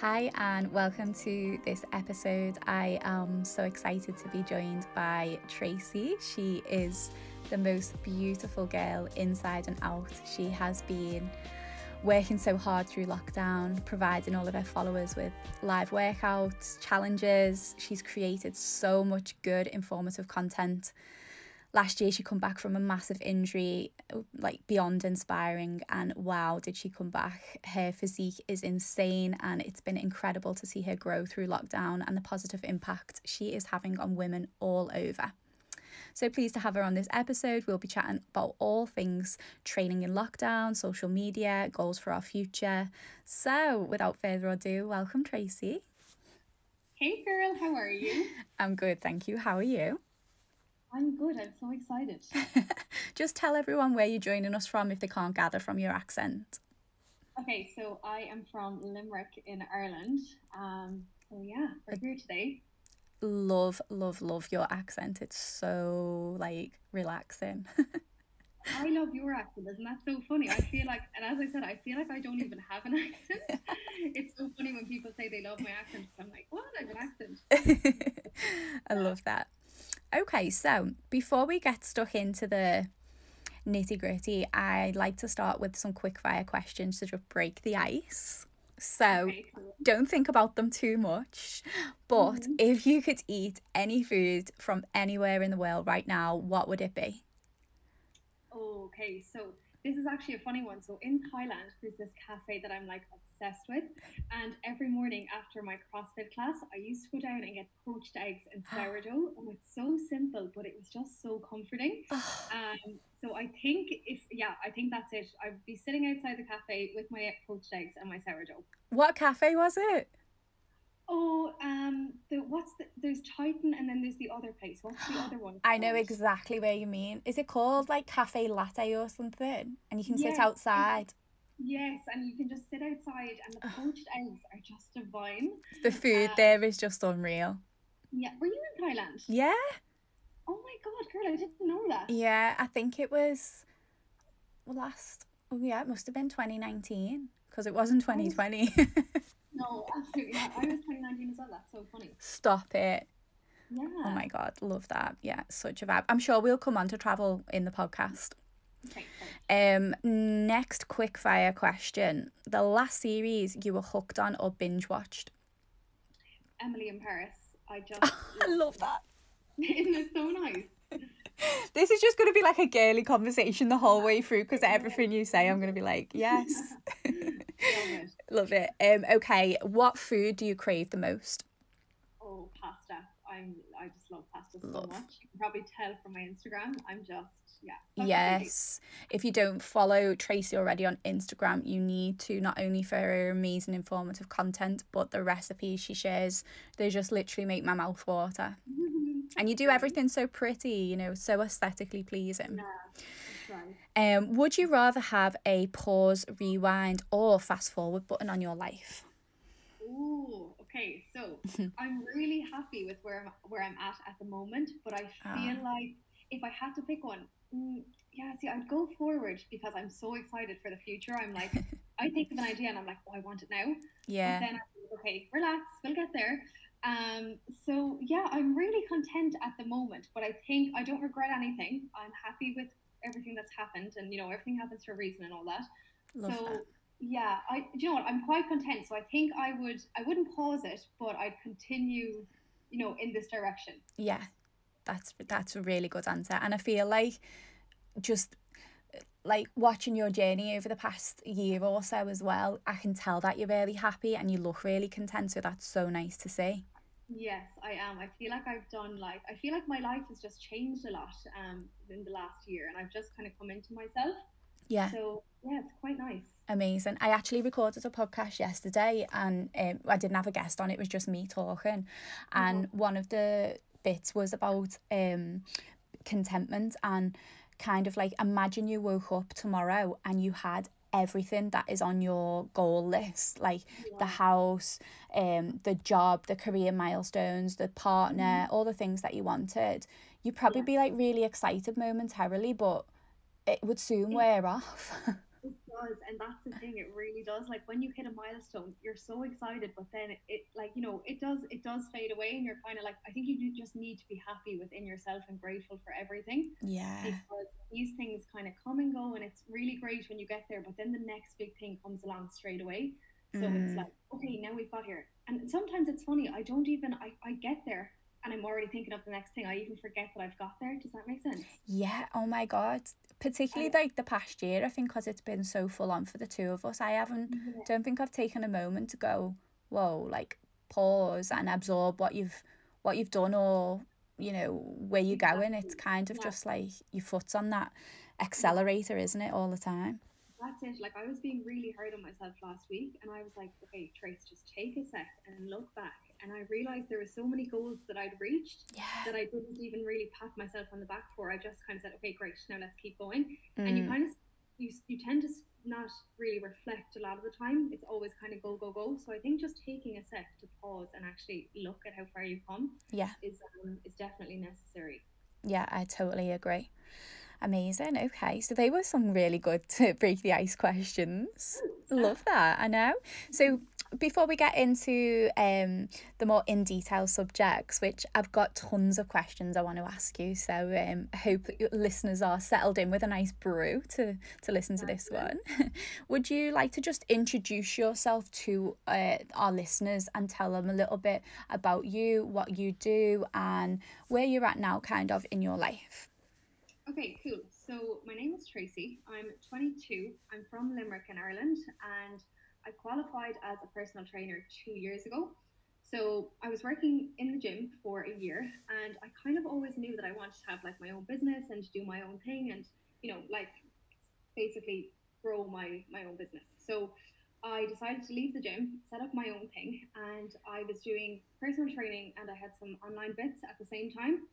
Hi, and welcome to this episode. I am so excited to be joined by Tracy. She is the most beautiful girl inside and out. She has been working so hard through lockdown, providing all of her followers with live workouts, challenges. She's created so much good, informative content last year she come back from a massive injury like beyond inspiring and wow did she come back her physique is insane and it's been incredible to see her grow through lockdown and the positive impact she is having on women all over so pleased to have her on this episode. We'll be chatting about all things training in lockdown, social media, goals for our future. So without further ado, welcome Tracy. Hey girl, how are you? I'm good, thank you. How are you? I'm good. I'm so excited. Just tell everyone where you're joining us from if they can't gather from your accent. Okay, so I am from Limerick in Ireland. Um, so yeah, we're here today. Love, love, love your accent. It's so like relaxing. I love your accent. Isn't that so funny? I feel like, and as I said, I feel like I don't even have an accent. it's so funny when people say they love my accent. I'm like, what? I have an accent. I love that. Okay, so before we get stuck into the nitty gritty, I'd like to start with some quick fire questions to just break the ice. So don't think about them too much. But mm-hmm. if you could eat any food from anywhere in the world right now, what would it be? Okay, so this is actually a funny one. So in Thailand, there's this cafe that I'm like obsessed with. And every morning after my CrossFit class, I used to go down and get poached eggs and sourdough. And it's so simple, but it was just so comforting. um, so I think if, yeah, I think that's it. I'd be sitting outside the cafe with my poached eggs and my sourdough. What cafe was it? Oh, um, the what's the there's Titan and then there's the other place. What's the other one? I know exactly where you mean. Is it called like Cafe Latte or something? And you can yes, sit outside. Yes, and you can just sit outside, and the poached eggs are just divine. The food um, there is just unreal. Yeah, were you in Thailand? Yeah. Oh my god, girl, I didn't know that. Yeah, I think it was last. Oh yeah, it must have been twenty nineteen because it wasn't twenty twenty. no, absolutely not. I was twenty nineteen as well. That's so funny. Stop it. Yeah. Oh my god, love that. Yeah, such a vibe. I'm sure we'll come on to travel in the podcast. Um, next quick fire question. The last series you were hooked on or binge watched? Emily in Paris. I just I love that. Isn't it so nice? this is just going to be like a girly conversation the whole way through because everything you say, I'm going to be like, yes. Love it. Um. Okay. What food do you crave the most? Oh, pasta. I'm. I just love pasta so love. much. You can probably tell from my Instagram. I'm just yeah. Yes. If you don't follow Tracy already on Instagram, you need to not only for her amazing informative content, but the recipes she shares. They just literally make my mouth water. and you do everything so pretty, you know, so aesthetically pleasing. Yeah, right. Um, would you rather have a pause, rewind, or fast forward button on your life? Ooh, okay. So I'm really happy with where I'm where I'm at at the moment, but I feel uh. like if I had to pick one, Mm, yeah, see, I'd go forward because I'm so excited for the future. I'm like, I think of an idea and I'm like, oh, I want it now. Yeah. And then I'm like, okay, relax, we'll get there. Um, so yeah, I'm really content at the moment, but I think I don't regret anything. I'm happy with everything that's happened, and you know, everything happens for a reason and all that. Love so that. yeah, I you know what, I'm quite content. So I think I would I wouldn't pause it, but I'd continue, you know, in this direction. Yeah, that's that's a really good answer and i feel like just like watching your journey over the past year or so as well i can tell that you're really happy and you look really content so that's so nice to see. Yes i am. I feel like i've done like i feel like my life has just changed a lot um in the last year and i've just kind of come into myself. Yeah. So yeah it's quite nice. Amazing. I actually recorded a podcast yesterday and um, i didn't have a guest on it was just me talking and mm-hmm. one of the bits was about um contentment and kind of like imagine you woke up tomorrow and you had everything that is on your goal list like yeah. the house um the job the career milestones the partner mm. all the things that you wanted you'd probably yeah. be like really excited momentarily but it would soon wear off does, and that's the thing. It really does. Like when you hit a milestone, you're so excited, but then it, it like you know, it does it does fade away, and you're kind of like, I think you just need to be happy within yourself and grateful for everything. Yeah. Because these things kind of come and go, and it's really great when you get there, but then the next big thing comes along straight away. So mm. it's like, okay, now we've got here. And sometimes it's funny. I don't even I, I get there and I'm already thinking of the next thing. I even forget that I've got there. Does that make sense? Yeah. Oh my god. Particularly like the past year, I think because it's been so full on for the two of us. I haven't. Yeah. Don't think I've taken a moment to go. Whoa, like pause and absorb what you've what you've done or you know where you're exactly. going. It's kind of yeah. just like your foot's on that accelerator, isn't it, all the time? That's it. Like I was being really hard on myself last week, and I was like, okay, Trace, just take a sec and look back and I realized there were so many goals that I'd reached yeah. that I didn't even really pat myself on the back for. I just kind of said, okay, great, now let's keep going. Mm. And you mm. kind of you you tend to not really reflect a lot of the time. It's always kind of go go go. So I think just taking a sec to pause and actually look at how far you've come, yeah, is um, is definitely necessary. Yeah, I totally agree. Amazing. Okay, so they were some really good to break the ice questions. Love that. I know. So before we get into um the more in detail subjects, which I've got tons of questions I want to ask you. So um, I hope listeners are settled in with a nice brew to to listen to this one. Would you like to just introduce yourself to uh, our listeners and tell them a little bit about you, what you do, and where you're at now, kind of in your life? Okay, cool. So my name is Tracy. I'm 22. I'm from Limerick in Ireland, and I qualified as a personal trainer two years ago. So I was working in the gym for a year, and I kind of always knew that I wanted to have like my own business and do my own thing, and you know, like basically grow my my own business. So I decided to leave the gym, set up my own thing, and I was doing personal training, and I had some online bits at the same time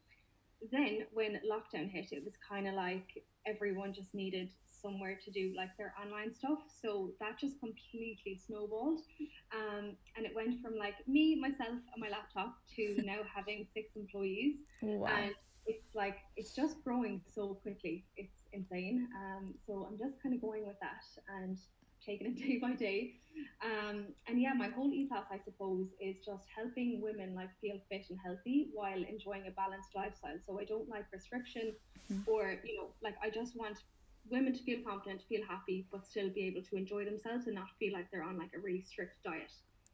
then when lockdown hit, it was kind of like everyone just needed somewhere to do like their online stuff. So that just completely snowballed. Um, and it went from like me, myself, and my laptop to now having six employees. Wow. And it's like, it's just growing so quickly. It's insane. Um, so I'm just kind of going with that and taking it day by day. Um, and yeah, my whole ethos, I suppose, is just helping women like feel fit and healthy while enjoying a balanced lifestyle. So I don't like restriction, mm-hmm. or you know, like I just want women to feel confident, feel happy, but still be able to enjoy themselves and not feel like they're on like a really strict diet.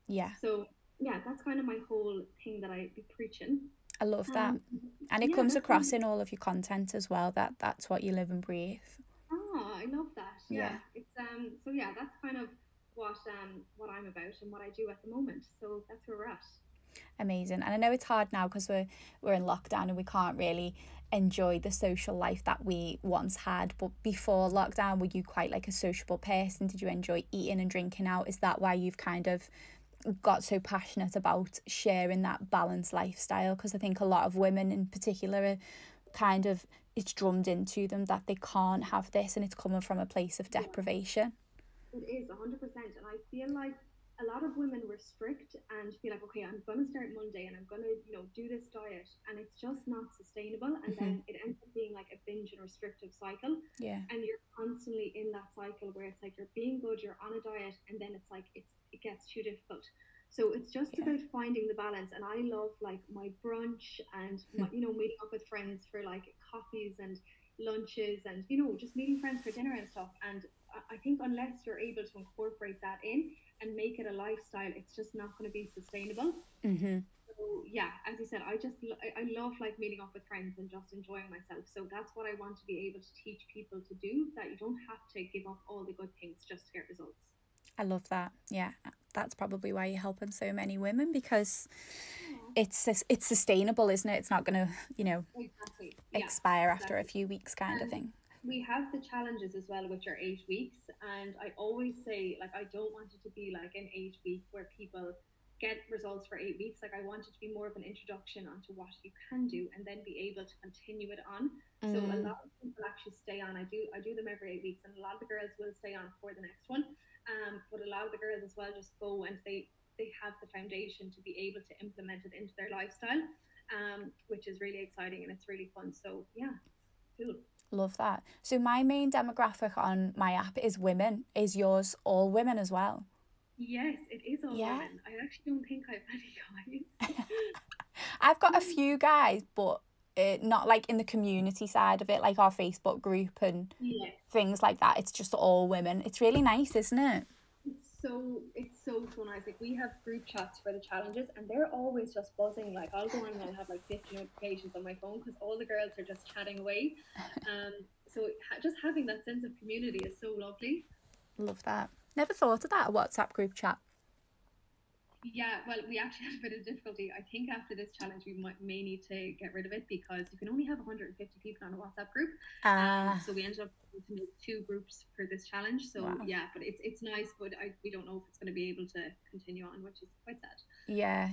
Yeah. So yeah, that's kind of my whole thing that I be preaching. I love that, um, and it yeah, comes across in all of your content as well. That that's what you live and breathe. I love that. Yeah. yeah. It's um so yeah, that's kind of what um what I'm about and what I do at the moment. So that's where we're at. Amazing. And I know it's hard now because we're we're in lockdown and we can't really enjoy the social life that we once had. But before lockdown, were you quite like a sociable person? Did you enjoy eating and drinking out? Is that why you've kind of got so passionate about sharing that balanced lifestyle? Because I think a lot of women in particular are kind of it's drummed into them that they can't have this and it's coming from a place of deprivation. It is 100%. And I feel like a lot of women restrict and feel like, okay, I'm going to start Monday and I'm going to, you know, do this diet. And it's just not sustainable. And mm-hmm. then it ends up being like a binge and restrictive cycle. Yeah. And you're constantly in that cycle where it's like you're being good, you're on a diet, and then it's like it's it gets too difficult. So it's just yeah. about finding the balance. And I love like my brunch and my, you know meeting up with friends for like coffees and lunches and you know just meeting friends for dinner and stuff. And I think unless you're able to incorporate that in and make it a lifestyle, it's just not going to be sustainable. Mm-hmm. So yeah, as you said, I just I love like meeting up with friends and just enjoying myself. So that's what I want to be able to teach people to do. That you don't have to give up all the good things just to get results. I love that. Yeah, that's probably why you're helping so many women because. It's it's sustainable, isn't it? It's not going to, you know, exactly. expire yeah, after a few weeks, kind and of thing. We have the challenges as well, which are eight weeks, and I always say, like, I don't want it to be like an eight week where people get results for eight weeks. Like, I want it to be more of an introduction onto what you can do, and then be able to continue it on. Mm. So a mm. lot of people actually stay on. I do I do them every eight weeks, and a lot of the girls will stay on for the next one um, but a lot of the girls as well just go and they they have the foundation to be able to implement it into their lifestyle, um, which is really exciting and it's really fun. So yeah, cool. Love that. So my main demographic on my app is women. Is yours all women as well? Yes, it is all yeah. women. I actually don't think I've any guys. I've got a few guys, but uh, not like in the community side of it, like our Facebook group and yeah. things like that. It's just all women. It's really nice, isn't it? So it's so so nice. Like we have group chats for the challenges, and they're always just buzzing. Like I'll go on and I'll have like fifty notifications on my phone because all the girls are just chatting away. Um, so just having that sense of community is so lovely. Love that. Never thought of that a WhatsApp group chat. Yeah, well, we actually had a bit of difficulty. I think after this challenge, we might may need to get rid of it because you can only have 150 people on a WhatsApp group. Uh, um, so we ended up to make two groups for this challenge. So wow. yeah, but it's it's nice, but I, we don't know if it's going to be able to continue on, which is quite sad. Yeah.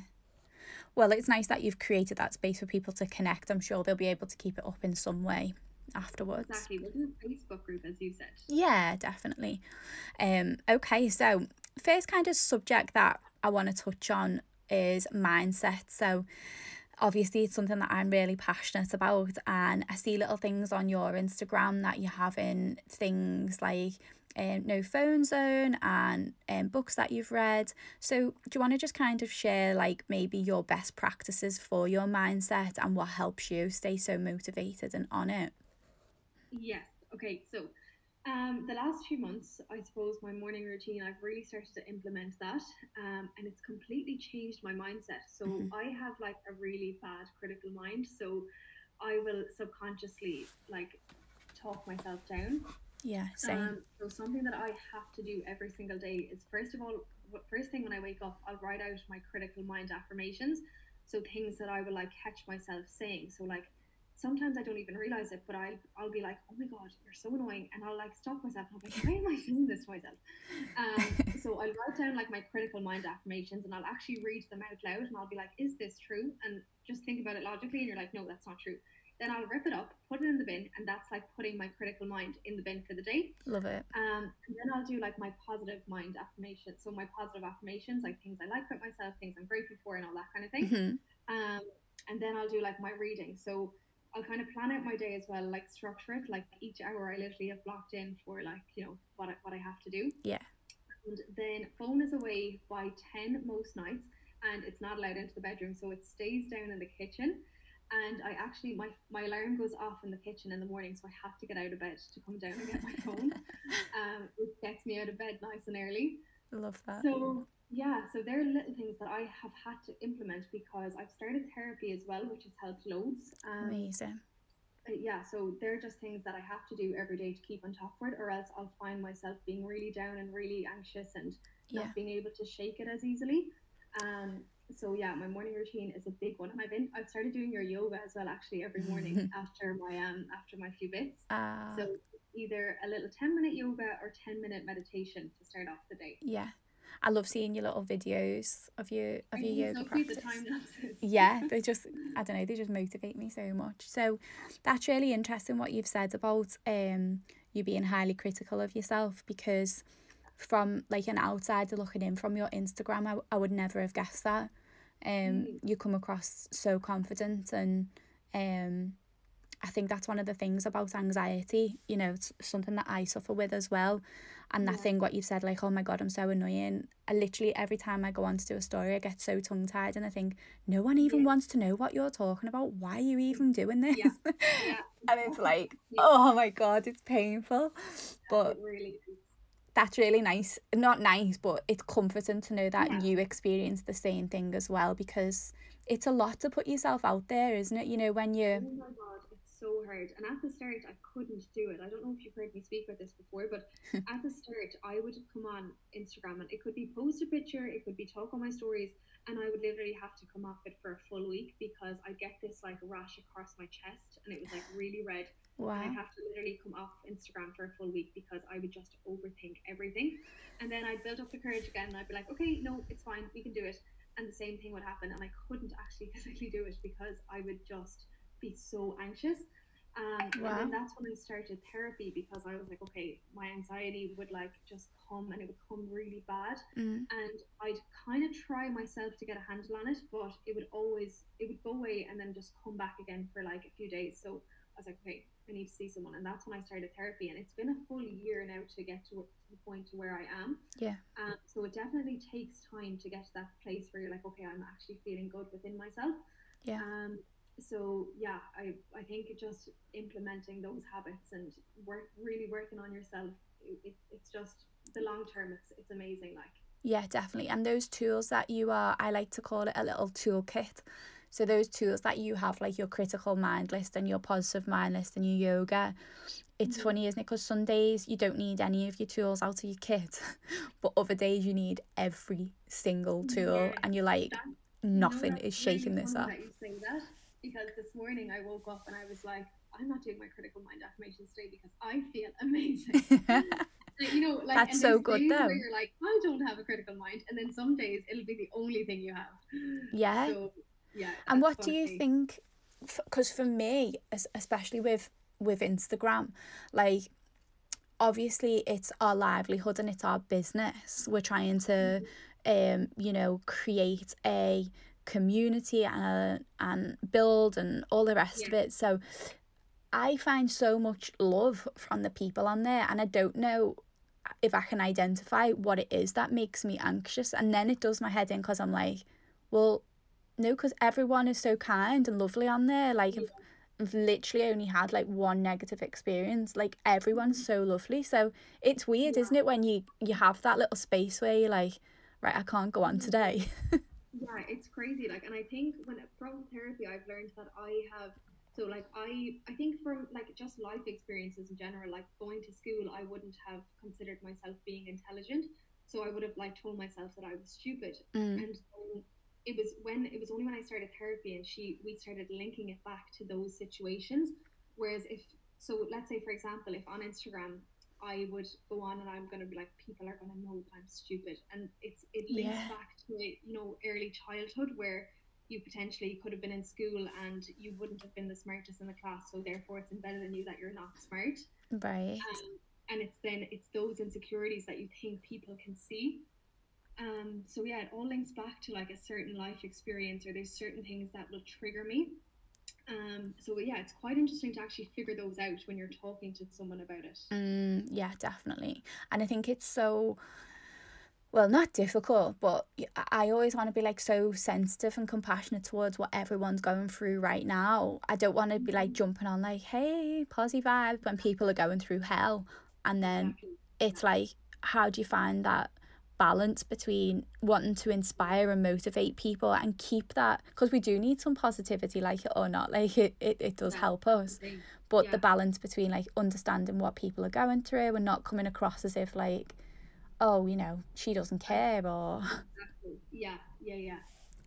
Well, it's nice that you've created that space for people to connect. I'm sure they'll be able to keep it up in some way afterwards. Exactly. Do a Facebook group, as you said. Yeah, definitely. Um. Okay. So first kind of subject that I want to touch on is mindset. So, obviously, it's something that I'm really passionate about, and I see little things on your Instagram that you have in things like um, No Phone Zone and um, books that you've read. So, do you want to just kind of share, like, maybe your best practices for your mindset and what helps you stay so motivated and on it? Yes. Okay. So, um, the last few months, I suppose my morning routine, I've really started to implement that, um, and it's completely changed my mindset. So mm-hmm. I have like a really bad critical mind, so I will subconsciously like talk myself down. Yeah, same. Um, so something that I have to do every single day is first of all, first thing when I wake up, I'll write out my critical mind affirmations. So things that I will like catch myself saying. So like sometimes I don't even realize it, but I'll, I'll be like, oh my God, you're so annoying. And I'll like stop myself and I'll be like, why am I saying this to myself? Um, so I'll write down like my critical mind affirmations and I'll actually read them out loud and I'll be like, is this true? And just think about it logically. And you're like, no, that's not true. Then I'll rip it up, put it in the bin, and that's like putting my critical mind in the bin for the day. Love it. Um, and then I'll do like my positive mind affirmations. So my positive affirmations, like things I like about myself, things I'm grateful for, and all that kind of thing. Mm-hmm. Um, and then I'll do like my reading. So I'll kind of plan out my day as well, like structure it. Like each hour, I literally have blocked in for like you know what I, what I have to do. Yeah. And then phone is away by ten most nights, and it's not allowed into the bedroom, so it stays down in the kitchen. And I actually my my alarm goes off in the kitchen in the morning, so I have to get out of bed to come down and get my phone. um, it gets me out of bed nice and early. I love that. So yeah, so there are little things that I have had to implement because I've started therapy as well, which has helped loads. Um, Amazing. Uh, yeah, so they're just things that I have to do every day to keep on top of it, or else I'll find myself being really down and really anxious and not yeah. being able to shake it as easily. Um, so yeah, my morning routine is a big one, and I've been I've started doing your yoga as well, actually every morning after my um after my few bits. Uh, so either a little ten minute yoga or ten minute meditation to start off the day. Yeah, I love seeing your little videos of your of your yoga practice. The yeah, they just I don't know, they just motivate me so much. So that's really interesting what you've said about um you being highly critical of yourself because from like an outsider looking in from your Instagram, I, I would never have guessed that. Um, mm. you come across so confident and um I think that's one of the things about anxiety, you know, it's something that I suffer with as well. And that yeah. thing, what you've said, like, oh my God, I'm so annoying. I literally, every time I go on to do a story, I get so tongue tied and I think, no one even yeah. wants to know what you're talking about. Why are you even doing this? Yeah. yeah. and it's like, oh my God, it's painful. But it really that's really nice. Not nice, but it's comforting to know that you experience the same thing as well because it's a lot to put yourself out there, isn't it? You know, when you. Oh so hard. And at the start, I couldn't do it. I don't know if you've heard me speak about this before, but at the start, I would come on Instagram and it could be post a picture, it could be talk on my stories, and I would literally have to come off it for a full week because I get this like rash across my chest and it was like really red. Wow. And I'd have to literally come off Instagram for a full week because I would just overthink everything. And then I'd build up the courage again and I'd be like, okay, no, it's fine, we can do it. And the same thing would happen. And I couldn't actually physically do it because I would just be so anxious. Um, wow. And then that's when I started therapy because I was like, okay, my anxiety would like just come and it would come really bad. Mm. And I'd kind of try myself to get a handle on it, but it would always, it would go away and then just come back again for like a few days. So I was like, okay, I need to see someone. And that's when I started therapy. And it's been a full year now to get to, to the point to where I am. Yeah. Um, so it definitely takes time to get to that place where you're like, okay, I'm actually feeling good within myself. Yeah. Um, so yeah, I, I think just implementing those habits and work really working on yourself, it, it, it's just the long term, it's, it's amazing. Like, yeah, definitely. And those tools that you are, I like to call it a little toolkit. So those tools that you have, like your critical mind list and your positive mind list and your yoga, it's mm-hmm. funny, isn't it? Because some days you don't need any of your tools out of your kit, but other days you need every single tool, yeah, and you're like, nothing know, is shaking really this up. Because this morning I woke up and I was like, I'm not doing my critical mind affirmations today because I feel amazing. you know, like that's so good though. Where you're like, I don't have a critical mind, and then some days it'll be the only thing you have. Yeah. So, yeah. And what do you think? Because for me, especially with with Instagram, like obviously it's our livelihood and it's our business. We're trying to, mm-hmm. um, you know, create a community and and build and all the rest yeah. of it. So I find so much love from the people on there, and I don't know if I can identify what it is that makes me anxious. And then it does my head in because I'm like, well, no, because everyone is so kind and lovely on there. Like, yeah. I've, I've literally only had like one negative experience. Like, everyone's so lovely. So it's weird, yeah. isn't it, when you you have that little space where you're like, right, I can't go on mm-hmm. today. yeah, it's crazy. Like, and I think when from therapy, I've learned that I have so like I I think from like just life experiences in general, like going to school, I wouldn't have considered myself being intelligent. So I would have like told myself that I was stupid. Mm. And um, it was when it was only when I started therapy and she we started linking it back to those situations. Whereas if so let's say for example, if on Instagram I would go on and I'm gonna be like, people are gonna know that I'm stupid. And it's it links yeah. back to you know, early childhood where you potentially could have been in school and you wouldn't have been the smartest in the class so therefore it's embedded in you that you're not smart right um, and it's then it's those insecurities that you think people can see um so yeah it all links back to like a certain life experience or there's certain things that will trigger me um so yeah it's quite interesting to actually figure those out when you're talking to someone about it mm, yeah definitely and i think it's so well, not difficult, but I always want to be like so sensitive and compassionate towards what everyone's going through right now. I don't want to be like jumping on like, hey, posy vibe when people are going through hell. And then it's like, how do you find that balance between wanting to inspire and motivate people and keep that? Because we do need some positivity, like it or not, like it, it, it does help us. But yeah. the balance between like understanding what people are going through and not coming across as if like, oh, you know, she doesn't care or. Exactly. Yeah, yeah, yeah.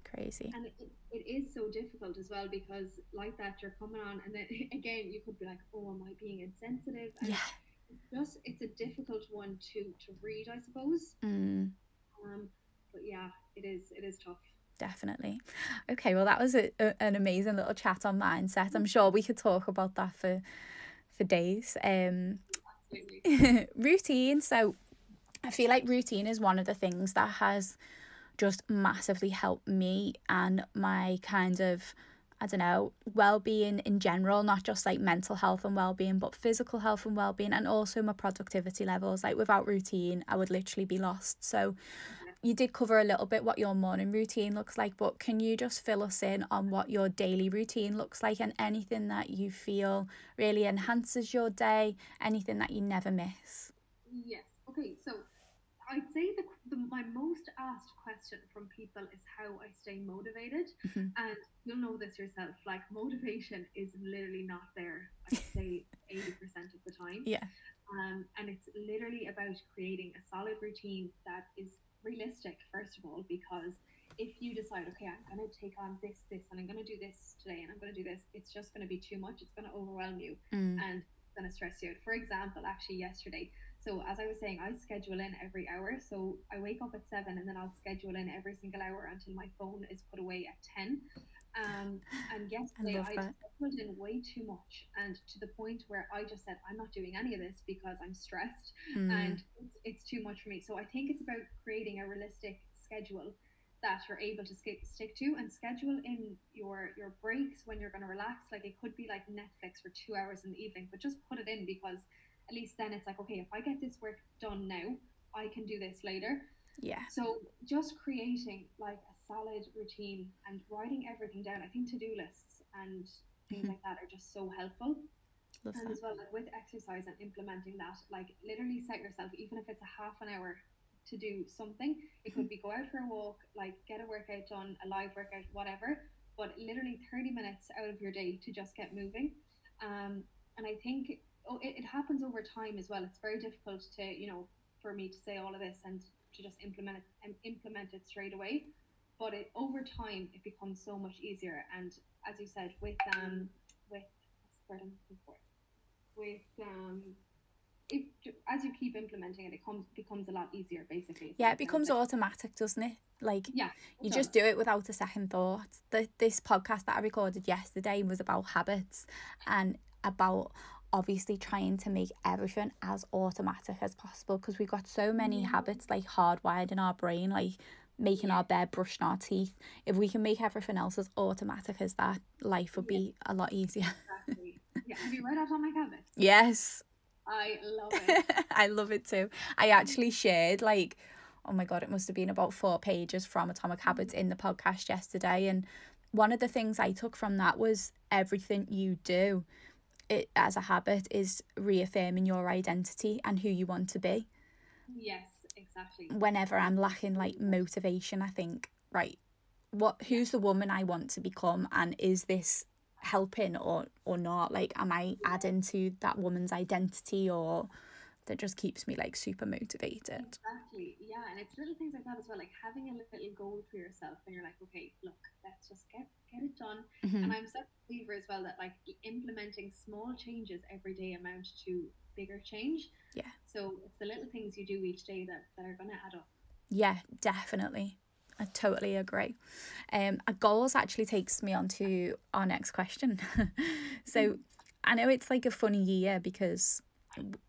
Crazy. And it, it is so difficult as well because, like that, you're coming on, and then again, you could be like, oh, am I being insensitive? And yeah. Just, it's a difficult one to to read, I suppose. Mm. Um, but yeah, it is, it is tough definitely. Okay, well that was a, a, an amazing little chat on mindset. I'm sure we could talk about that for for days. Um routine. So I feel like routine is one of the things that has just massively helped me and my kind of I don't know, well being in general, not just like mental health and well being, but physical health and well being, and also my productivity levels. Like without routine, I would literally be lost. So, mm-hmm. you did cover a little bit what your morning routine looks like, but can you just fill us in on what your daily routine looks like and anything that you feel really enhances your day, anything that you never miss? Yes. Okay. So, I'd say the, the, my most asked question from people is how I stay motivated, mm-hmm. and you'll know this yourself. Like motivation is literally not there. I'd say eighty percent of the time. Yeah. Um, and it's literally about creating a solid routine that is realistic. First of all, because if you decide, okay, I'm going to take on this, this, and I'm going to do this today, and I'm going to do this, it's just going to be too much. It's going to overwhelm you, mm. and going to stress you out. For example, actually yesterday so as I was saying, I schedule in every hour. So I wake up at seven and then I'll schedule in every single hour until my phone is put away at ten. Um, and yesterday I, I scheduled in way too much, and to the point where I just said I'm not doing any of this because I'm stressed mm. and it's, it's too much for me. So I think it's about creating a realistic schedule that you're able to sk- stick to and schedule in your your breaks when you're going to relax like it could be like netflix for two hours in the evening but just put it in because at least then it's like okay if i get this work done now i can do this later. Yeah. So just creating like a solid routine and writing everything down i think to-do lists and things like that are just so helpful. Love and that. as well like with exercise and implementing that like literally set yourself even if it's a half an hour to do something it could be go out for a walk like get a workout done a live workout whatever but literally 30 minutes out of your day to just get moving. Um, and i think oh, it, it happens over time as well. It's very difficult to you know for me to say all of this and to just implement it and implement it straight away. But it over time it becomes so much easier. And as you said with um with what's the word I'm looking for? With um it as you keep implementing it it comes becomes a lot easier basically. Yeah, it becomes automatic, doesn't it? Like yeah you just do it without a second thought. The, this podcast that I recorded yesterday was about habits and about obviously trying to make everything as automatic as possible because we've got so many habits like hardwired in our brain, like making Yeah. our bed, brushing our teeth. If we can make everything else as automatic as that, life would Yeah. be a lot easier. exactly yeah have you read atomic habits yes. i love it I love it too. I actually shared like oh my god, it must have been about four pages from Atomic Habits mm-hmm. in the podcast yesterday and one of the things I took from that was everything you do it as a habit is reaffirming your identity and who you want to be. yes exactly Whenever I'm lacking like motivation, I think, right, what who's the woman I want to become and is this helping or or not? Like am I adding to that woman's identity or that just keeps me like super motivated. Exactly. Yeah, and it's little things like that as well, like having a little goal for yourself, and you're like, okay, look, let's just get get it done. Mhm. And I'm such a believer as well that like implementing small changes every day amount to bigger change. Yeah. So it's the little things you do each day that that are going to add up. Yeah, definitely. I totally agree. Um, goals actually takes me on to our next question. so I know it's like a funny year because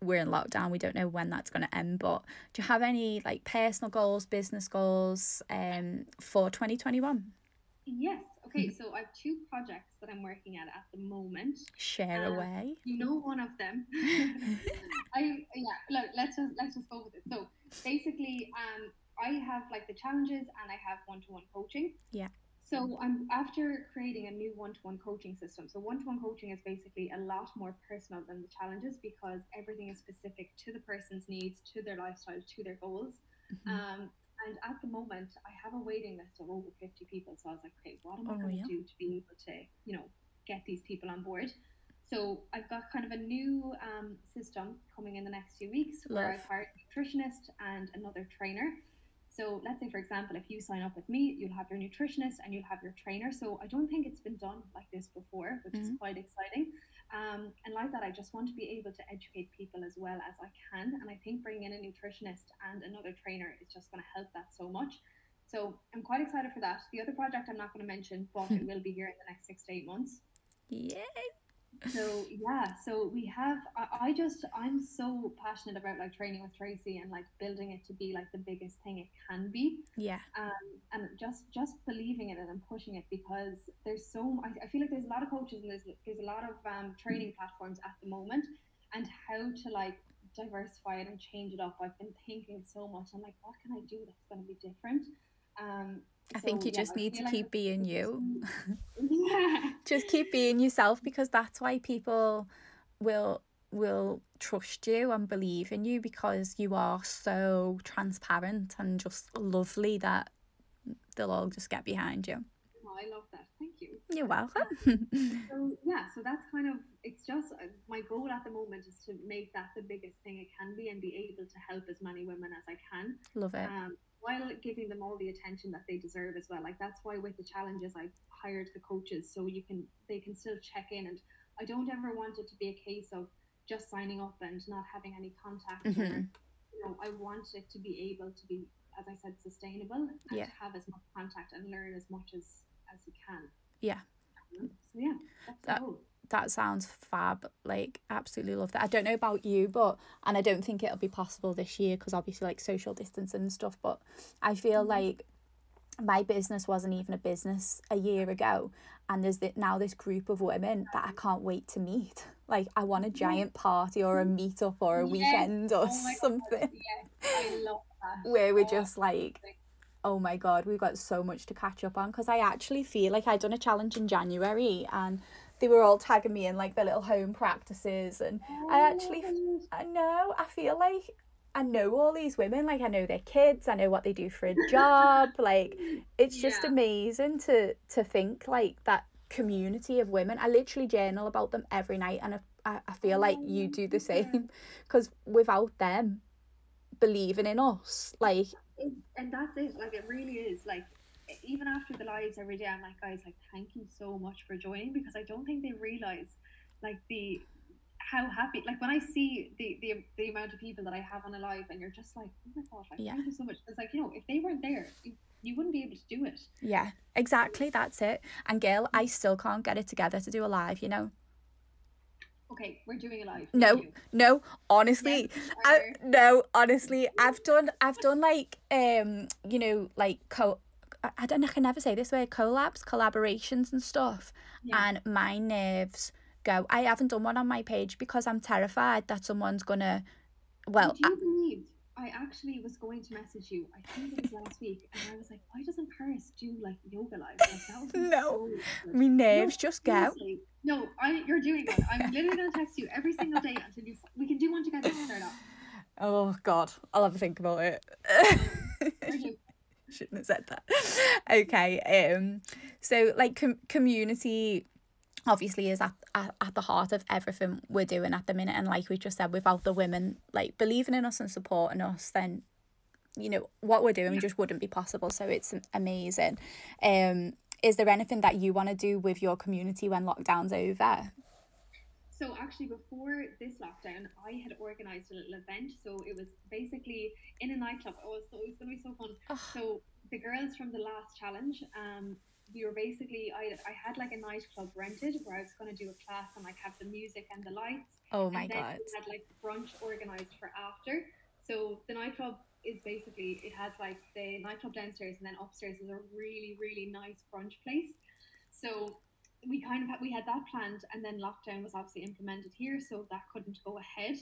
we're in lockdown. We don't know when that's going to end. But do you have any like personal goals, business goals, um, for twenty twenty one? Yes. Okay. So I have two projects that I'm working at at the moment. Share Uh, away. You know one of them. I yeah. Look, let's just let's just go with it. So basically, um, I have like the challenges and I have one to one coaching. Yeah. So I'm after creating a new one-to-one coaching system. So one-to-one coaching is basically a lot more personal than the challenges because everything is specific to the person's needs, to their lifestyle, to their goals. Mhm. Um, and at the moment, I have a waiting list of over 50 people. So I was like, okay, what am I Oh, going to yeah. do to be able to, you know, get these people on board? So I've got kind of a new um, system coming in the next few weeks where Love. I've hired a nutritionist and another trainer. So let's say, for example, if you sign up with me, you'll have your nutritionist and you'll have your trainer. So I don't think it's been done like this before, which is Mhm. quite exciting. Um, and like that, I just want to be able to educate people as well as I can. And I think bringing in a nutritionist and another trainer is just going to help that so much. So I'm quite excited for that. The other project I'm not going to mention, but it will be here in the next six to eight months. Yeah. So yeah, so we have. I, I just I'm so passionate about like training with Tracy and like building it to be like the biggest thing it can be Yeah. um, and just just believing in it and pushing it because there's so I, I feel like there's a lot of coaches and there's there's a lot of um, training platforms at the moment and how to like diversify it and change it up I've been thinking so much I'm like what can I do that's going to be different um, I think you yeah, just need to like keep being you. yeah just keep being yourself because that's why people will will trust you and believe in you because you are so transparent and just lovely that they'll all just get behind you. Oh, I love that thank you You're welcome. so yeah so that's kind of it's just uh, my goal at the moment is to make that the biggest thing it can be and be able to help as many women as I can Love it. um, while giving them all the attention that they deserve as well. Like that's why with the challenges I've hired the coaches so you can they can still check in and I don't ever want it to be a case of just signing up and not having any contact or Mhm. you know, I want it to be able to be, as I said, sustainable and Yeah. to have as much contact and learn as much as as you can. Yeah. Um, So yeah, that's the That- goal. That sounds fab. Like, absolutely love that. I don't know about you, but, and I don't think it'll be possible this year because obviously, like, social distance and stuff, but I feel Mhm. like my business wasn't even a business a year ago and there's the, now this group of women that I can't wait to meet. Like I want a giant party or a meetup or a Yes. weekend or Oh something Yes, I love that. where we're Oh, just like oh my god we've got so much to catch up on because i actually feel like I'd done a challenge in january and they were all tagging me in like their little home practices and oh, i actually Oh, i know i feel like i know all these women like i know their kids i know what they do for a job like it's just Yeah. amazing to to think like that community of women i literally journal about them every night and i, I- feel like you Oh, do the same because without them believing in us like it, and that's it. Like it really is. Like even after the lives every day, I'm like, guys, like thank you so much for joining because I don't think they realize like the how happy. Like when I see the the the amount of people that I have on a live, and you're just like, oh my god, like Yeah. thank you so much. It's like you know, if they weren't there, you, you wouldn't be able to do it. Yeah, exactly. That's it. And girl, I still can't get it together to do a live, you know? Okay, we're doing a live. No, no, honestly. I, no, honestly, I've done I've done like um, you know, like co I- I don't know, I can never say this word, collabs, collaborations and stuff. Yeah. And my nerves go. I haven't done one on my page because I'm terrified that someone's gonna well, Would you believe I actually was going to message you? I think it was last week, and I was like, why doesn't Paris do like yoga live? Like that would No. so my No, nerves just go. No, I, you're doing it. I'm literally going to text you every single day until you. We can do one together to start off. Oh god, I'll have a think about it. Shouldn't have said that. Okay. Um. So like com- community obviously is at, at at the heart of everything we're doing at the minute and like we just said without the women like believing in us and supporting us then you know what we're doing Yeah. just wouldn't be possible so it's amazing um is there anything that you want to do with your community when lockdown's over So actually, before this lockdown, I had organised a little event. So it was basically in a nightclub. Oh, so it was going to be so fun. Oh. So the girls from the last challenge, um, we were basically I I had like a nightclub rented where I was going to do a class and like have the music and the lights. oh my and then god we had like brunch organized for after. So the nightclub is basically it has like the nightclub downstairs and then upstairs is a really really nice brunch place. So we kind of had, we had that planned and then lockdown was obviously implemented here so that couldn't go ahead.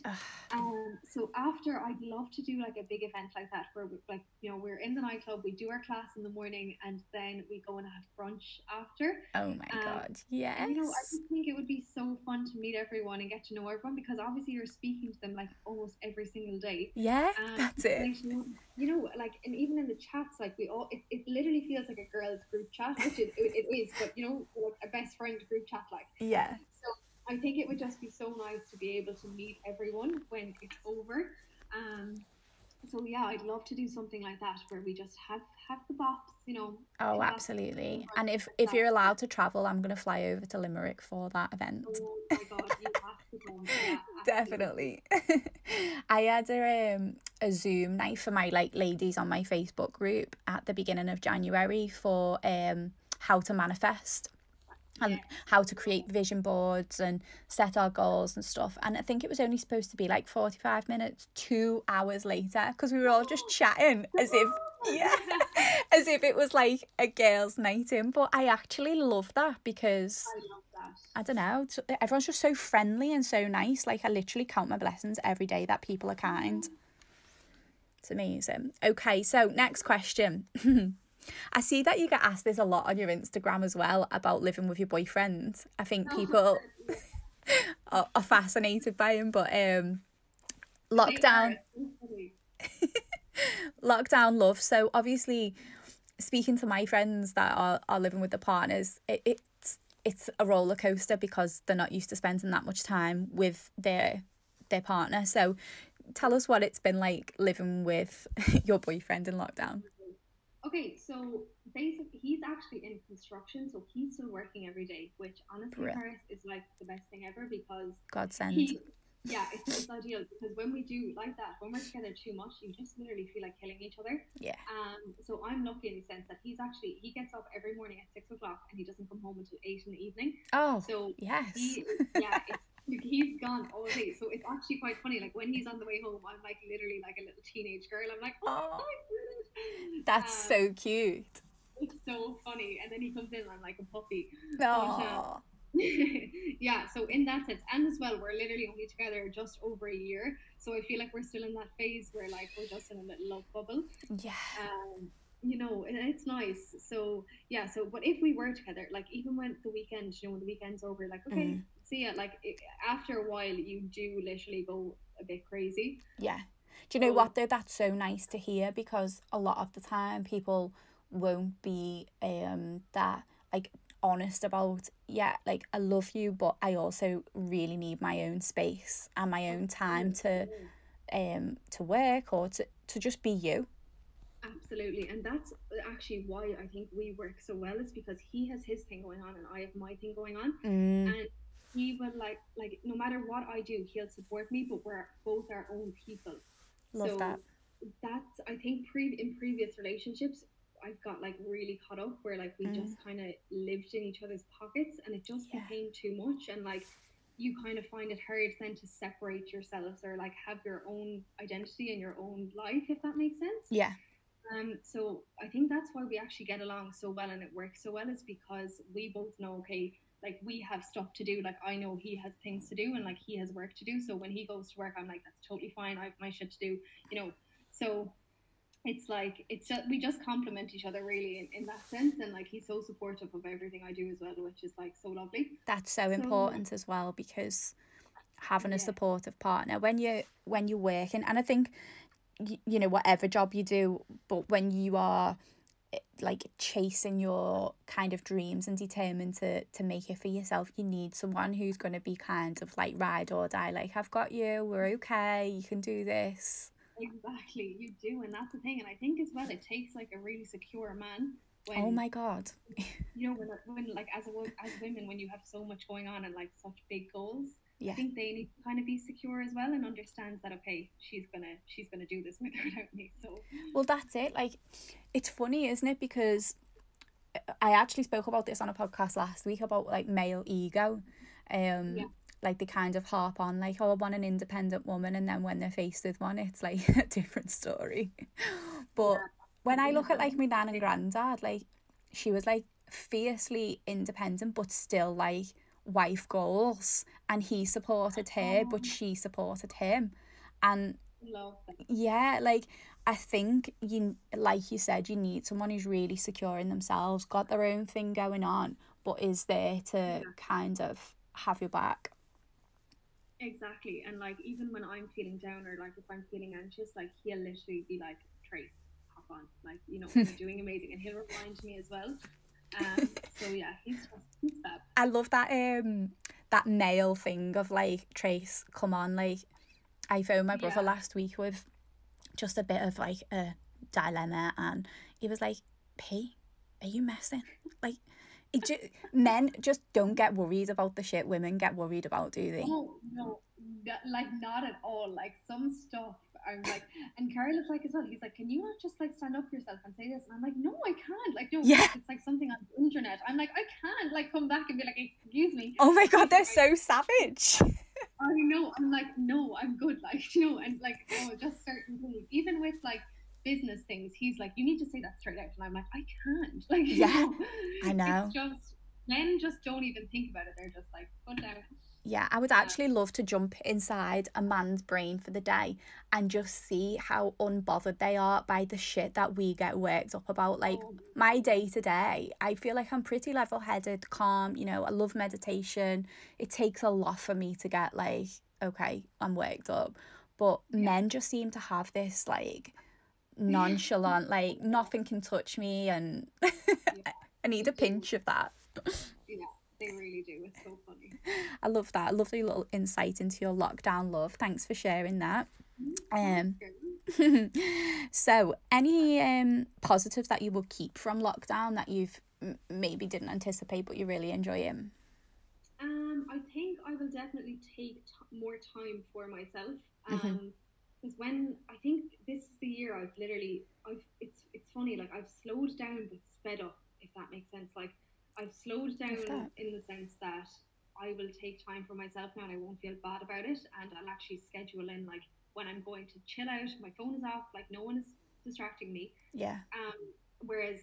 Um so after i'd love to do like a big event like that where we, like you know we're in the nightclub we do our class in the morning and then we go and have brunch after. Oh my Um, god yes and, you know, I just think it would be so fun to meet everyone and get to know everyone because obviously you're speaking to them like almost every single day. yeah Um, that's it. like, you, know, you know, like, and even in the chats, like we all, it, it literally feels like a girls' group chat, which it, it, it is, but you know, like a best friend group chat, like. yeah So I think it would just be so nice to be able to meet everyone when it's over. Um, so yeah, I'd love to do something like that where we just have have the bops, you know. Oh, absolutely. And if if you're allowed to travel, I'm gonna fly over to Limerick for that event. Oh my god, you have to come. Yeah, Definitely. I had a um a Zoom night for my like ladies on my Facebook group at the beginning of January for um how to manifest and how to create vision boards and set our goals and stuff. And I think it was only supposed to be like 45 minutes, two hours later, because we were all just oh. chatting as if, yeah, as if it was like a girls' night in. But I actually love that because I love that. I don't know, everyone's just so friendly and so nice. Like, I literally count my blessings every day that people are kind. Mm. It's amazing. Okay, so next question. I see that you get asked this a lot on your Instagram as well about living with your boyfriend. I think people are, are fascinated by him, but um, lockdown, are so funny. lockdown love. So obviously, speaking to my friends that are, are living with their partners, it, it's it's a roller coaster because they're not used to spending that much time with their their partner. So tell us what it's been like living with your boyfriend in lockdown. Okay, so basically, he's actually in construction, so he's still working every day, which honestly. Paris is like the best thing ever because God send. he, yeah, it's, it's ideal because when we do like that, when we're together too much, you just literally feel like killing each other. Yeah. Um, so I'm lucky in the sense that he's actually he gets up every morning at six o'clock and he doesn't come home until eight in the evening. Oh, So yes. he, yeah, it's, he's gone all day. So it's actually quite funny. Like when he's on the way home, I'm like literally like a little teenage girl. I'm like, oh. That's Um, so cute. it's so funny. And then he comes in, I'm like a puppy. No. yeah, so in that sense, and as well, we're literally only together just over a year. So I feel like we're still in that phase where like we're just in a little love bubble. Yeah. Um, you know, and it's nice. So yeah, so but if we were together, like even when the weekend, you know, when the weekend's over, like okay, Mm. See ya. Like it, after a while, you do literally go a bit crazy. Yeah. Do you know So- what though? That's so nice to hear because a lot of the time people won't be um that like honest about yeah like I love you but I also really need my own space and my own time to um to work or to to just be you. Absolutely, and that's actually why I think we work so well is because he has his thing going on and I have my thing going on, Mm, and he will like like no matter what I do, he'll support me. But we're both our own people. love so that. that's I think pre in previous relationships I've got like really caught up where like we Mm. just kind of lived in each other's pockets and it just Yeah. became too much and like you kind of find it hard then to separate yourselves or like have your own identity and your own life if that makes sense Yeah. um so I think that's why we actually get along so well and it works so well is because we both know okay like we have stuff to do. Like I know he has things to do and like he has work to do. So when he goes to work I'm like that's totally fine. I have my shit to do you know? So it's like it's just we just complement each other really in, in that sense. And like he's so supportive of everything I do as well which is like so lovely. That's so So- important as well because having a supportive partner when you when you're working and I think y- you know whatever job you do but when you are like chasing your kind of dreams and determined to to make it for yourself you need someone who's going to be kind of like ride or die like I've got you we're okay you can do this. Exactly you do and that's the thing and I think as well it takes like a really secure man when oh my god. You know when, when like as a as women when you have so much going on and like such big goals I think they need to kind of be secure as well and understands that okay she's gonna she's gonna do this with or without me so Well, that's it. Like, it's funny, isn't it? Because I actually spoke about this on a podcast last week about like male ego. Um, Yeah. like they kind of harp on like, oh, I want an independent woman, and then when they're faced with one, it's like a different story. But Yeah. when I look at like my nan and granddad, like she was like fiercely independent, but still like wife goals, and he supported her, but Oh. she supported him, and love that yeah, like I think you like you said, you need someone who's really secure in themselves, got their own thing going on, but is there to Yeah. kind of have your back. Exactly. And like even when I'm feeling down or like if I'm feeling anxious, like he'll literally be like, Trace, hop on. Like, you know, you're doing amazing. And he'll remind me as well. Um so yeah, he's he's fab. I love that um that male thing of like Trace, come on, like I phoned my brother Yeah. last week with just a bit of like a dilemma and he was like, P, are you messing? Like it ju- men just don't get worried about the shit women get worried about, do they? Oh no, no, like not at all. Like some stuff I'm like and Carl is like as well, he's like, Can you not just like stand up for yourself and say this? And I'm like, No, I can't. Like no Yeah. it's like something on the internet. I'm like, I can't like come back and be like, excuse me. Oh my god, they're so savage. I know. I'm like, no, I'm good. Like, you know, and like, oh, just certain things. Even with like business things, he's like, you need to say that straight out. And I'm like, I can't. Like, you Yeah, I know. It's just men just don't even think about it. They're just like, put down. Yeah, I would actually love to jump inside a man's brain for the day and just see how unbothered they are by the shit that we get worked up about. Like Oh, my day to day, I feel like I'm pretty level headed, calm. You know, I love meditation. It takes a lot for me to get like, okay, I'm worked up. But men just seem to have this like nonchalant, like nothing can touch me, and I need a pinch of that. yeah, they really do. It's so funny. I love that. A lovely little insight into your lockdown love. Thanks for sharing that. Um, so, any um positives that you will keep from lockdown that you've m- maybe didn't anticipate but you really enjoy him? Um, I think I will definitely take t- more time for myself. Mhm. Um, because when I think this is the year I've literally, I've it's it's funny like I've slowed down but sped up if that makes sense. Like I've slowed down in the sense that I will take time for myself now and I won't feel bad about it, and I'll actually schedule in like when I'm going to chill out. My phone is off, like no one is distracting me. Yeah. Um, whereas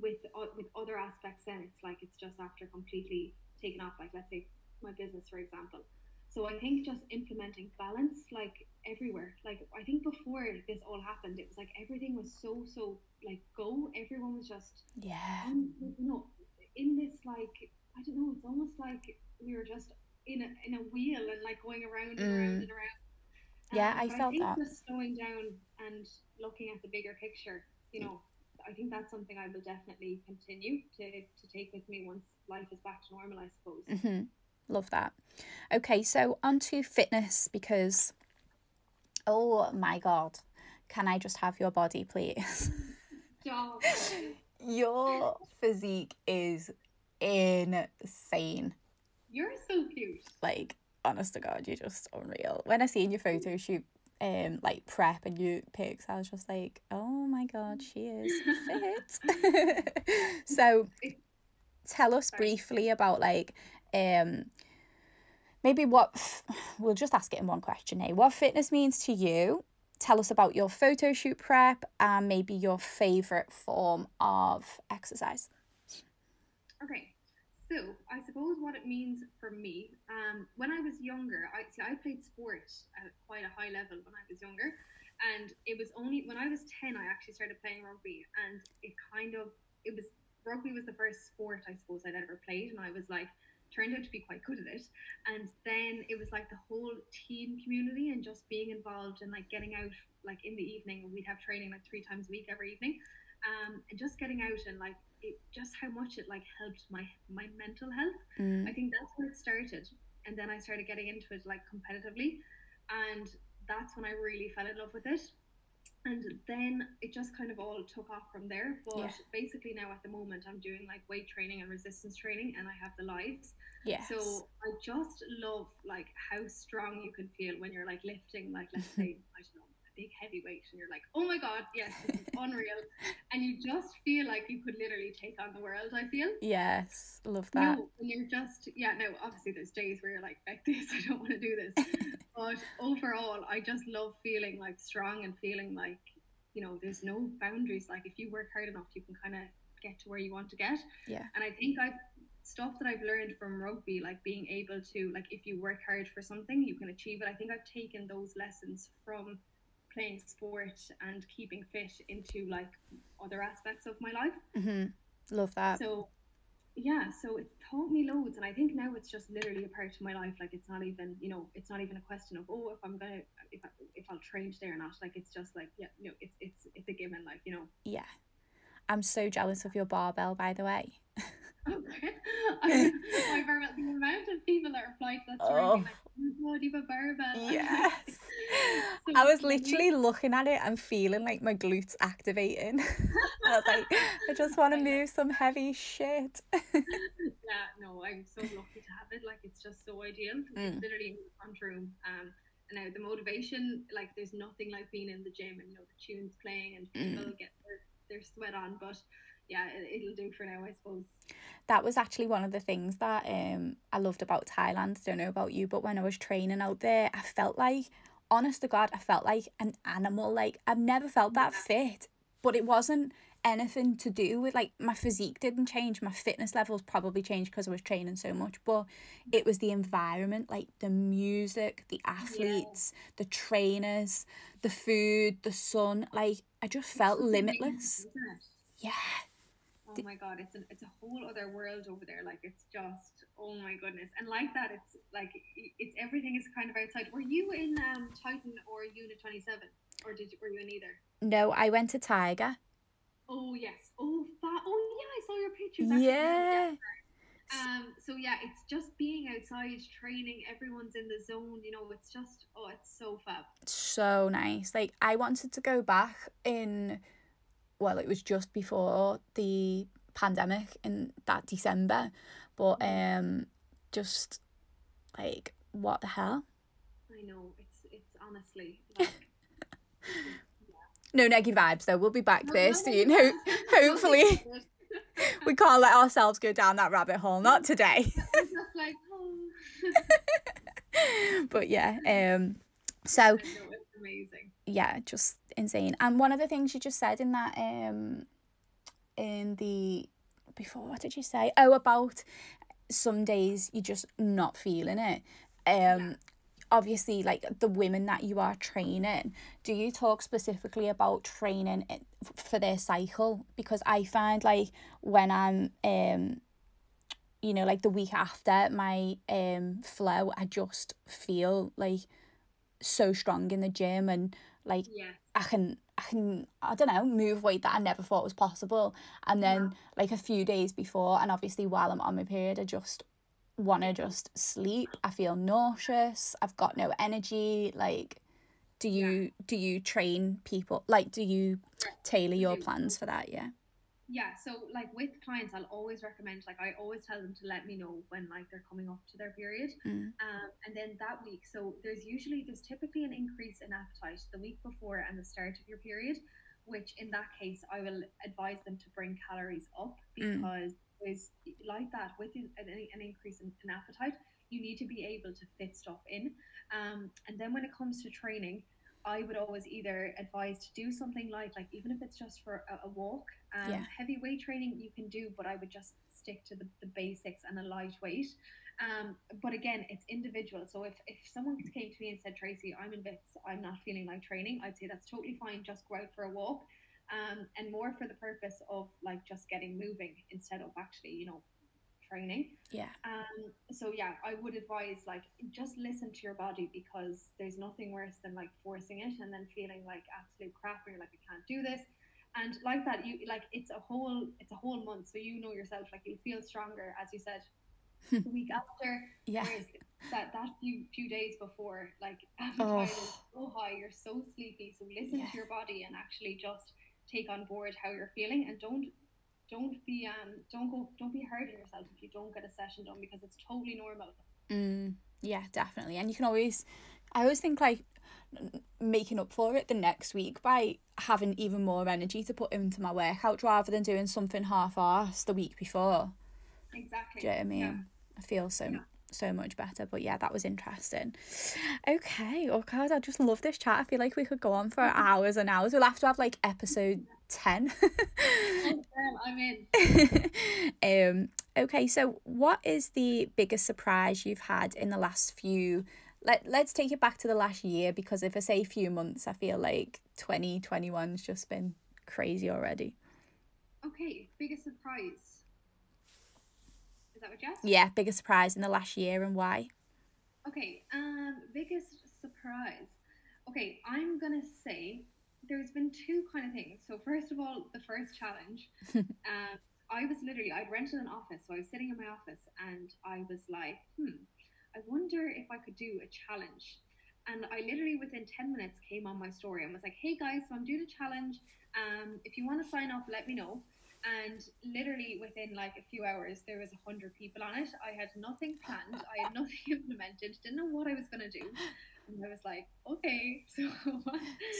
with uh, with other aspects, then it's like it's just after completely taken off. Like let's say my business, for example. So I think just implementing balance, like everywhere. Like I think before this all happened, it was like everything was so so like go. Everyone was just yeah, you know, in this like I don't know. It's almost like we were just in a in a wheel and like going around and mm. around and around. yeah, I felt I think that. Just slowing down and looking at the bigger picture, you know, I think that's something I will definitely continue to, to take with me once life is back to normal, I suppose. Mm-hmm. Love that. Okay, so on to fitness because, oh my God, can I just have your body, please? your physique is insane. You're so cute. Like, honest to God, you're just unreal. When I see in your photo shoot um like prep and you pics I was just like oh my god she is fit so tell us briefly about like um maybe what we'll just ask it in one question eh what fitness means to you tell us about your photo shoot prep and maybe your favorite form of exercise. Okay so I suppose what it means for me, um, when I was younger, I see I played sport at quite a high level when I was younger, and it was only when I was ten I actually started playing rugby, and it kind of it was rugby was the first sport I suppose I'd ever played, and I was like turned out to be quite good at it, and then it was like the whole team community and just being involved and like getting out like in the evening, we'd have training like three times a week every evening, um, and just getting out and like it just how much it like helped my my mental health. Mm. I think that's where it started, and then I started getting into it like competitively, and that's when I really fell in love with it. And then it just kind of all took off from there. But yeah. basically now at the moment I'm doing like weight training and resistance training, and I have the lives. Yeah. So I just love like how strong you can feel when you're like lifting, like let's say I don't know a big heavyweight and you're like, oh my god, yes, this is unreal. and you just feel like you could literally take on the world, I feel. Yes, love that. No, and you're just yeah, no, obviously there's days where you're like, fuck this, I don't want to do this. but overall I just love feeling like strong and feeling like, you know, there's no boundaries. Like if you work hard enough you can kinda get to where you want to get. Yeah. And I think I've stuff that I've learned from rugby, like being able to, like, if you work hard for something, you can achieve it. I think I've taken those lessons from playing sport and keeping fit into like other aspects of my life. Mm-hmm. Love that. So yeah, so it's taught me loads, and I think now it's just literally a part of my life. Like it's not even, you know, it's not even a question of oh, if I'm gonna, if I, if I'll train today or not. Like it's just like yeah, you know, it's it's it's a given. Like you know. Yeah, I'm so jealous of your barbell, by the way. Okay. I, my barbell, the amount of people that to that story, oh. like, you have a barbell. Yes. so I was literally looking at it and feeling like my glutes activating. I was like, I just want to move some heavy shit. yeah, no, I'm so lucky to have it. Like, it's just so ideal. Mm. It's literally in the front room. Um, and now the motivation, like, there's nothing like being in the gym and, you know, the tunes playing and people mm. get their, their sweat on. But yeah, it, will do for now, I suppose. That was actually one of the things that um I loved about Thailand. I don't know about you, but when I was training out there, I felt like, honest to God, I felt like an animal. Like I've never felt that fit, but it wasn't anything to do with like my physique didn't change my fitness levels probably changed because i was training so much but it was the environment like the music the athletes yeah. the trainers the food the sun like i just felt limitless yeah oh my god it's an it's a whole other world over there. Like it's just oh my goodness. And like that it's like it's everything is kind of outside. Were you in um titan or unit 27 or did you were you in either? No i went to tiger. Oh yes. Oh that oh yeah i saw your pictures. Yeah. um so yeah it's just being outside training everyone's in the zone you know it's just oh it's so fab. So nice. Like i wanted to go back in well, it was just before the pandemic in that December, but um, just like what the hell? I know it's it's honestly like. No negative vibes though. We'll be back no, this no, soon. No, hopefully, we can't let ourselves go down that rabbit hole. Not today. like, oh. but yeah, um, so amazing. Yeah, just insane. And one of the things you just said in that um in the before what did you say? Oh, about some days you're just not feeling it. Um obviously like the women that you are training, do you talk specifically about training for their cycle? Because I find like when I'm um you know like the week after my um flow I just feel like so strong in the gym and like yeah. I can I can I don't know move weight that I never thought was possible. And then like a few days before and obviously while I'm on my period I just want to just sleep. I feel nauseous. I've got no energy. Like do you yeah. do you train people like do you tailor your plans for that? Yeah yeah so like with clients i'll always recommend like i always tell them to let me know when like they're coming up to their period mm. um, and then that week so there's usually there's typically an increase in appetite the week before and the start of your period which in that case i will advise them to bring calories up mm. because mm. there's like that with an, an increase in, in appetite you need to be able to fit stuff in um, and then when it comes to training I would always either advise to do something like like even if it's just for a, a walk. Um, yeah. Heavy weight training you can do, but I would just stick to the, the basics and a lightweight. Um, but again, it's individual. So if, if someone came to me and said, Tracy, I'm in bits, I'm not feeling like training, I'd say that's totally fine. Just go out for a walk. Um, and more for the purpose of like just getting moving instead of actually, you know, training. Yeah. Um. So yeah, I would advise like just listen to your body because there's nothing worse than like forcing it and then feeling like absolute crap and you're like I can't do this. And like that, you like it's a whole it's a whole month, so you know yourself like you feel stronger as you said. the week after, yeah, that that few few days before, like appetite oh. is so high, you're so sleepy. So listen yeah. to your body and actually just take on board how you're feeling and don't don't be um don't go don't be hard on yourself if you don't get a session done because it's totally normal. Mm, yeah, definitely. And you can always I always think like making up for it the next week by having even more energy to put into my workout rather than doing something half-assed the week before. Exactly. Do you know what I mean? Yeah. I feel so yeah so much better. But yeah, that was interesting. Okay, oh God, I just love this chat. I feel like we could go on for hours and hours. We'll have to have like episode 10. I'm in. um, okay, so what is the biggest surprise you've had in the last few let let's take it back to the last year because if I say few months, I feel like 2021's just been crazy already. Okay, biggest surprise Is that what you asked? Yeah, biggest surprise in the last year and why? Okay, um, biggest surprise. Okay, I'm gonna say there's been two kind of things. So first of all, the first challenge. um, I was literally I'd rented an office, so I was sitting in my office and I was like, hmm, I wonder if I could do a challenge. And I literally within 10 minutes came on my story and was like, hey guys, so I'm doing a challenge. Um, if you want to sign up, let me know and literally within like a few hours there was a hundred people on it i had nothing planned i had nothing implemented didn't know what i was going to do and i was like okay so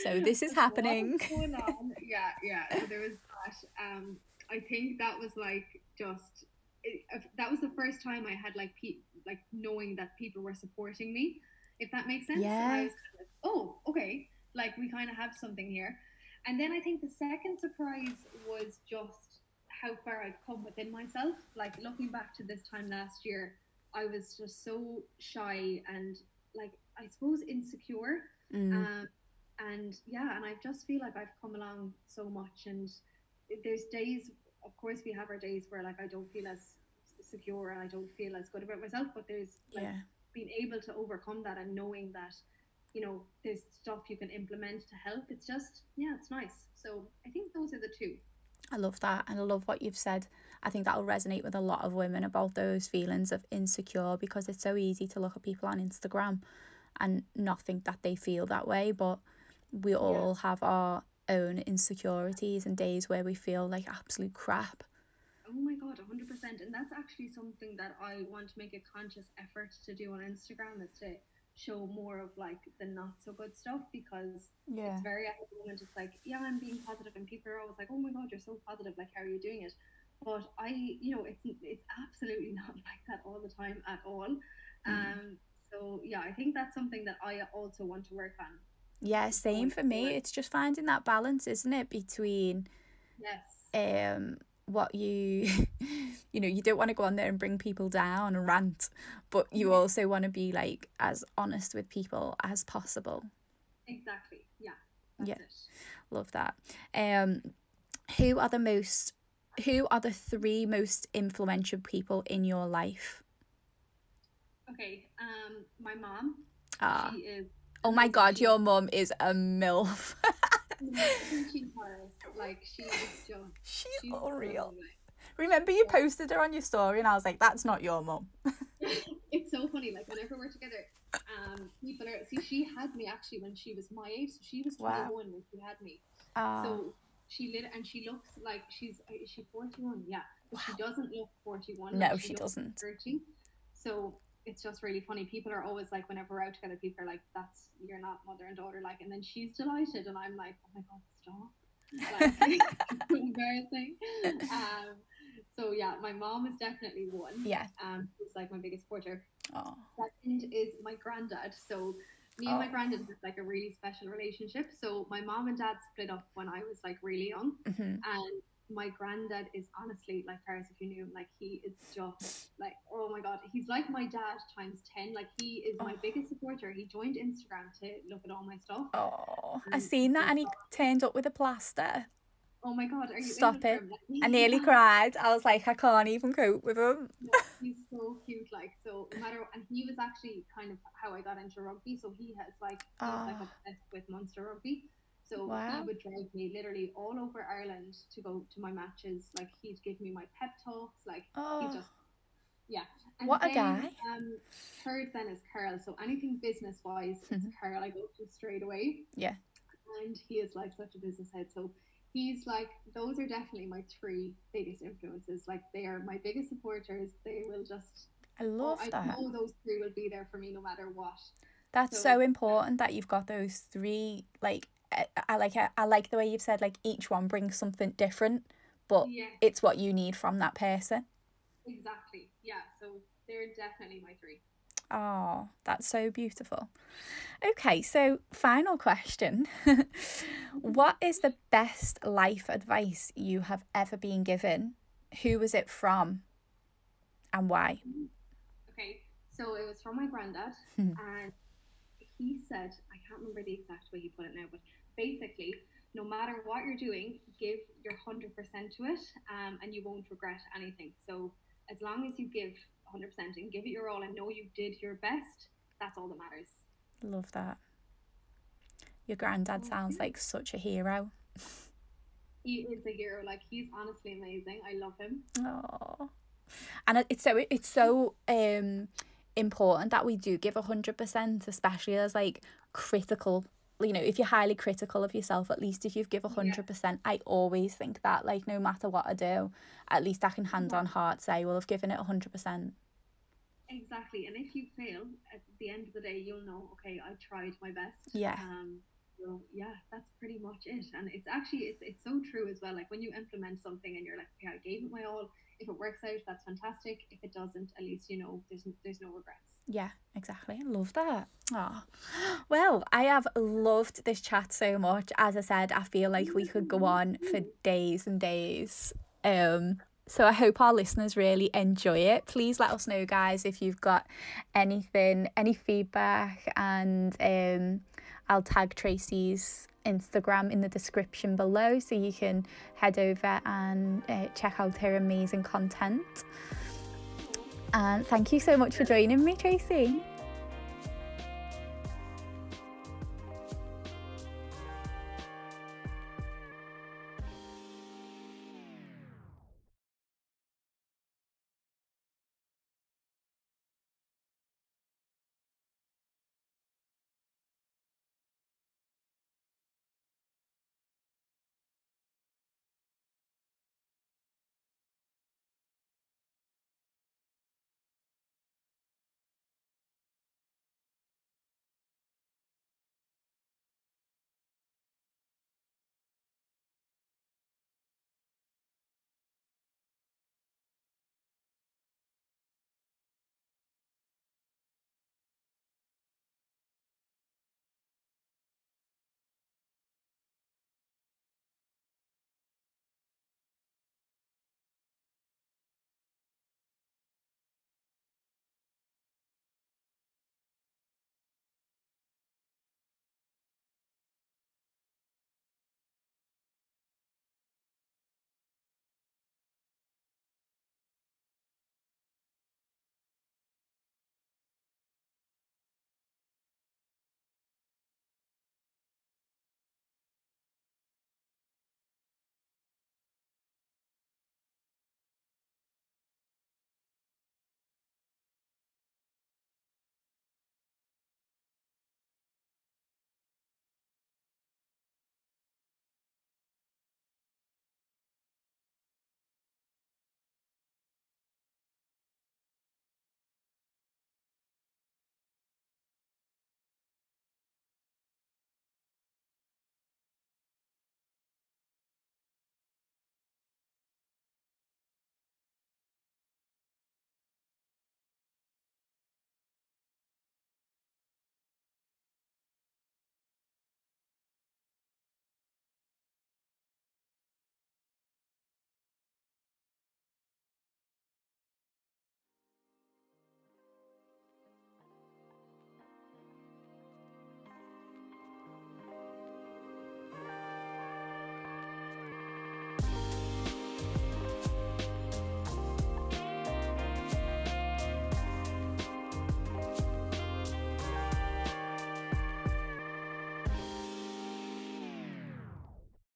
so this is happening going on? yeah yeah so there was that um i think that was like just it, that was the first time i had like pe- like knowing that people were supporting me if that makes sense yeah kind of, oh okay like we kind of have something here and then I think the second surprise was just how far I've come within myself. Like looking back to this time last year, I was just so shy and like I suppose insecure. Mm. Um, and yeah, and I just feel like I've come along so much. And there's days, of course, we have our days where like I don't feel as secure and I don't feel as good about myself. But there's like yeah. being able to overcome that and knowing that you know there's stuff you can implement to help. It's just yeah, it's nice. So I think those are the two. I love that and I love what you've said. I think that'll resonate with a lot of women about those feelings of insecure because it's so easy to look at people on Instagram and not think that they feel that way, but we all yeah. have our own insecurities and days where we feel like absolute crap. Oh my god, 100%. And that's actually something that I want to make a conscious effort to do on Instagram is to show more of like the not so good stuff because yeah. it's very at the moment it's like yeah I'm being positive and people are always like oh my god you're so positive like how are you doing it but I you know it's it's absolutely not like that all the time at all mm. um so yeah I think that's something that I also want to work on. Yeah same for me. it's just finding that balance isn't it between yes. um what you you know you don't want to go on there and bring people down and rant but you also want to be like as honest with people as possible. Exactly. Yeah yeah. it. love that. Um who are the most who are the three most influential people in your life okay um my mom ah. she is oh my god your mom is a milf like she is just she's, she's real. Remember you posted her on your story and I was like, that's not your mom." it's so funny, like whenever we're together, um people are see she had me actually when she was my age. So she was 21 wow. when she had me. Uh, so she lit and she looks like she's is she 41? Yeah. But wow. she doesn't look 41. No, she, she doesn't. 30. So it's just really funny. People are always like, whenever we're out together, people are like, "That's you're not mother and daughter." Like, and then she's delighted, and I'm like, "Oh my god, stop!" Like, embarrassing. Um, so yeah, my mom is definitely one. Yeah. Um, who's like my biggest supporter. Oh. Second is my granddad. So me and oh. my granddad have like a really special relationship. So my mom and dad split up when I was like really young, mm-hmm. and my granddad is honestly like Paris, if you knew him, like he is just like oh my god, he's like my dad times ten. Like he is my oh. biggest supporter. He joined Instagram to look at all my stuff. Oh, I seen that, and he turned up with a plaster. Oh my god, are you stop it? I nearly cried. I was like, I can't even cope with him. no, he's so cute, like so. No matter, and he was actually kind of how I got into rugby. So he has like, he's oh. like ah. obsessed with Munster rugby. So wow. he would drive me literally all over Ireland to go to my matches. Like he'd give me my pep talks. Like oh. he's just yeah. And what then, a guy. Um, third then is Carl. So anything business wise, mm-hmm. it's Carl I go to straight away. Yeah. And he is like such a business head. So he's like those are definitely my three biggest influences. Like they are my biggest supporters. They will just I love oh, that. I know those three will be there for me no matter what. That's so, so important that you've got those three like I, like I, I like the way you've said like each one brings something different, but yeah. it's what you need from that person. Exactly. Yeah. So they're definitely my three. Oh, that's so beautiful. Okay, so final question. what is the best life advice you have ever been given? Who was it from and why? Okay, so it was from my granddad, hmm. and he said, I can't remember the exact way he put it now, but basically, no matter what you're doing, give your 100% to it um, and you won't regret anything. So, as long as you give 100% and give it your all and know you did your best, that's all that matters. Love that. Your granddad sounds like such a hero. he is a hero. Like he's honestly amazing. I love him. Oh, and it's so it's so um important that we do give a hundred percent, especially as like critical you know if you're highly critical of yourself at least if you've give 100% yeah. i always think that like no matter what i do at least i can hand on heart say well i've given it 100% exactly and if you fail at the end of the day you'll know okay i tried my best. Yeah. Um so yeah that's pretty much it. And it's actually it's, it's so true as well. Like when you implement something and you're like okay i gave it my all. If it works out that's fantastic. If it doesn't at least you know there's there's no regrets. Yeah exactly. I love that. Oh well i have loved this chat so much. As i said i feel like we could go on for days and days. Um so I hope our listeners really enjoy it. Please let us know, guys, if you've got anything, any feedback, and um, I'll tag Tracy's Instagram in the description below so you can head over and uh, check out her amazing content. And thank you so much for joining me, Tracy.